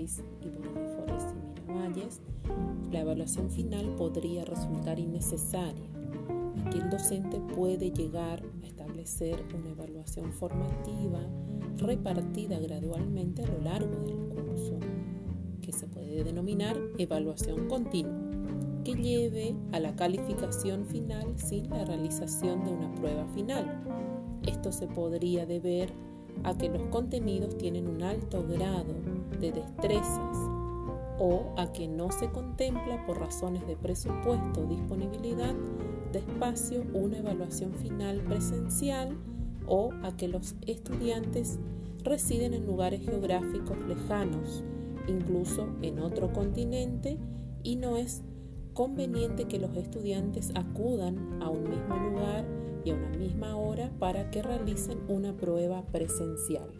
país y Boroni Forest y Miravalles, la evaluación final podría resultar innecesaria. Aquí el docente puede llegar a establecer una evaluación formativa repartida gradualmente a lo largo del curso, que se puede denominar evaluación continua, que lleve a la calificación final sin la realización de una prueba final. Esto se podría deber a que los contenidos tienen un alto grado de destrezas o a que no se contempla por razones de presupuesto disponibilidad de espacio una evaluación final presencial o a que los estudiantes residen en lugares geográficos lejanos, incluso en otro continente, y no es conveniente que los estudiantes acudan a un mismo lugar para que realicen una prueba presencial.